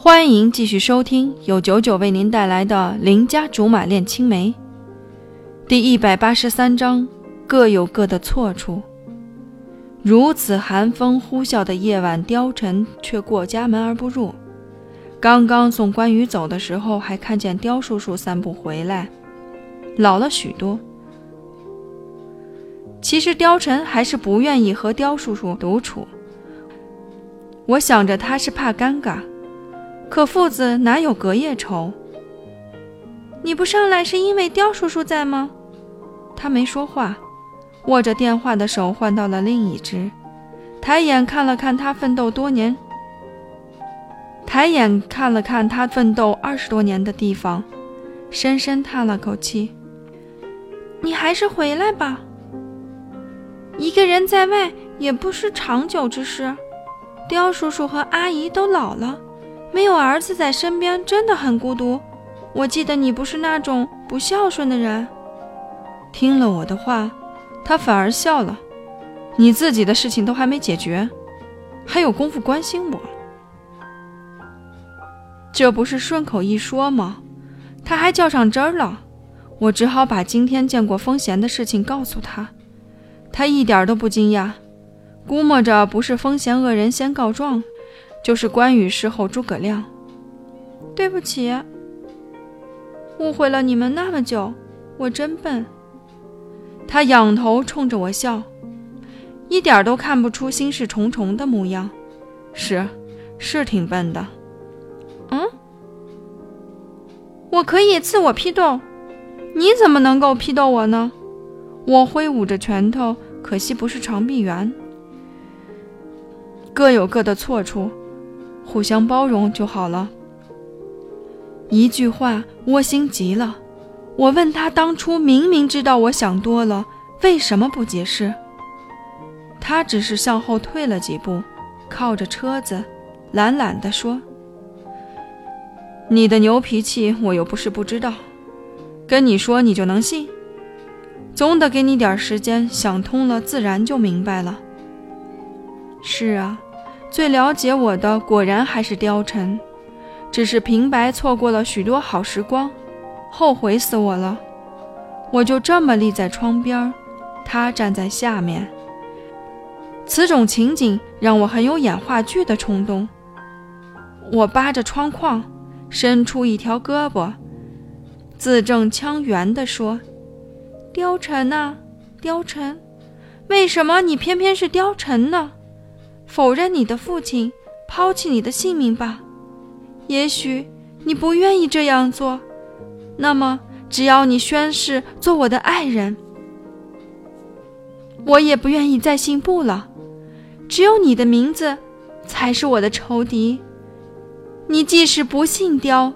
欢迎继续收听由九九为您带来的《邻家竹马恋青梅》第一百八十三章，各有各的错处。如此寒风呼啸的夜晚，貂蝉却过家门而不入。刚刚送关羽走的时候，还看见刁叔叔散步回来，老了许多。其实貂蝉还是不愿意和刁叔叔独处。我想着他是怕尴尬。可父子哪有隔夜仇？你不上来是因为刁叔叔在吗？他没说话，握着电话的手换到了另一只，抬眼看了看他奋斗多年，抬眼看了看他奋斗二十多年的地方，深深叹了口气：“你还是回来吧。一个人在外也不是长久之事，刁叔叔和阿姨都老了。”没有儿子在身边，真的很孤独。我记得你不是那种不孝顺的人。听了我的话，他反而笑了。你自己的事情都还没解决，还有功夫关心我？这不是顺口一说吗？他还较上真儿了。我只好把今天见过风贤的事情告诉他。他一点都不惊讶，估摸着不是风贤恶人先告状。就是关羽事后诸葛亮，对不起，误会了你们那么久，我真笨。他仰头冲着我笑，一点都看不出心事重重的模样。是，是挺笨的。嗯，我可以自我批斗，你怎么能够批斗我呢？我挥舞着拳头，可惜不是长臂猿。各有各的错处。互相包容就好了。一句话，窝心极了。我问他，当初明明知道我想多了，为什么不解释？他只是向后退了几步，靠着车子，懒懒地说：“你的牛脾气，我又不是不知道。跟你说，你就能信？总得给你点时间想通了，自然就明白了。”是啊。最了解我的，果然还是貂蝉，只是平白错过了许多好时光，后悔死我了。我就这么立在窗边，他站在下面，此种情景让我很有演话剧的冲动。我扒着窗框，伸出一条胳膊，字正腔圆地说：“貂蝉呐，貂蝉，为什么你偏偏是貂蝉呢？”否认你的父亲，抛弃你的性命吧。也许你不愿意这样做，那么只要你宣誓做我的爱人，我也不愿意再信不了。只有你的名字才是我的仇敌。你即使不信雕，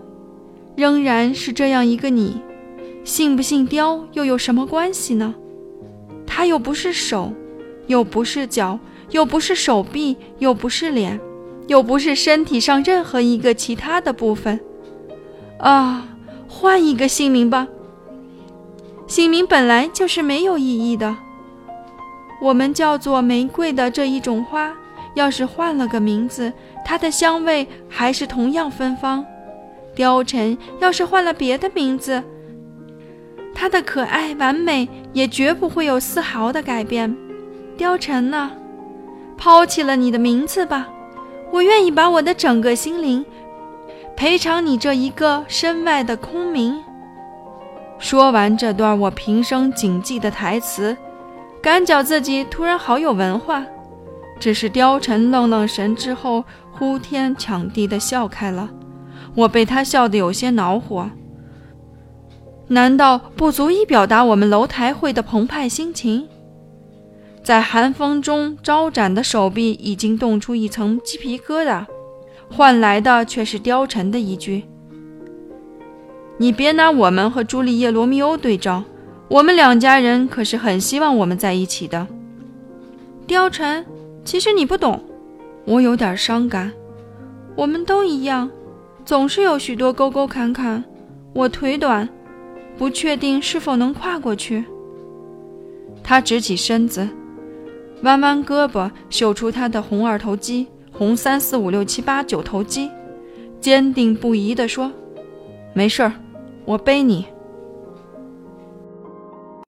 仍然是这样一个你。信不信雕又有什么关系呢？他又不是手，又不是脚。又不是手臂，又不是脸，又不是身体上任何一个其他的部分。啊，换一个姓名吧。姓名本来就是没有意义的。我们叫做玫瑰的这一种花，要是换了个名字，它的香味还是同样芬芳。貂蝉要是换了别的名字，它的可爱完美也绝不会有丝毫的改变。貂蝉呢？抛弃了你的名字吧，我愿意把我的整个心灵赔偿你这一个身外的空名。说完这段我平生谨记的台词，感觉自己突然好有文化。只是貂蝉愣愣神之后，呼天抢地的笑开了，我被他笑得有些恼火。难道不足以表达我们楼台会的澎湃心情？在寒风中招展的手臂已经冻出一层鸡皮疙瘩，换来的却是貂蝉的一句：“你别拿我们和朱丽叶·罗密欧对照，我们两家人可是很希望我们在一起的。”貂蝉，其实你不懂，我有点伤感。我们都一样，总是有许多沟沟坎坎。我腿短，不确定是否能跨过去。他直起身子。弯弯胳膊，秀出他的红二头肌，红三四五六七八九头肌，坚定不移地说：“没事儿，我背你。”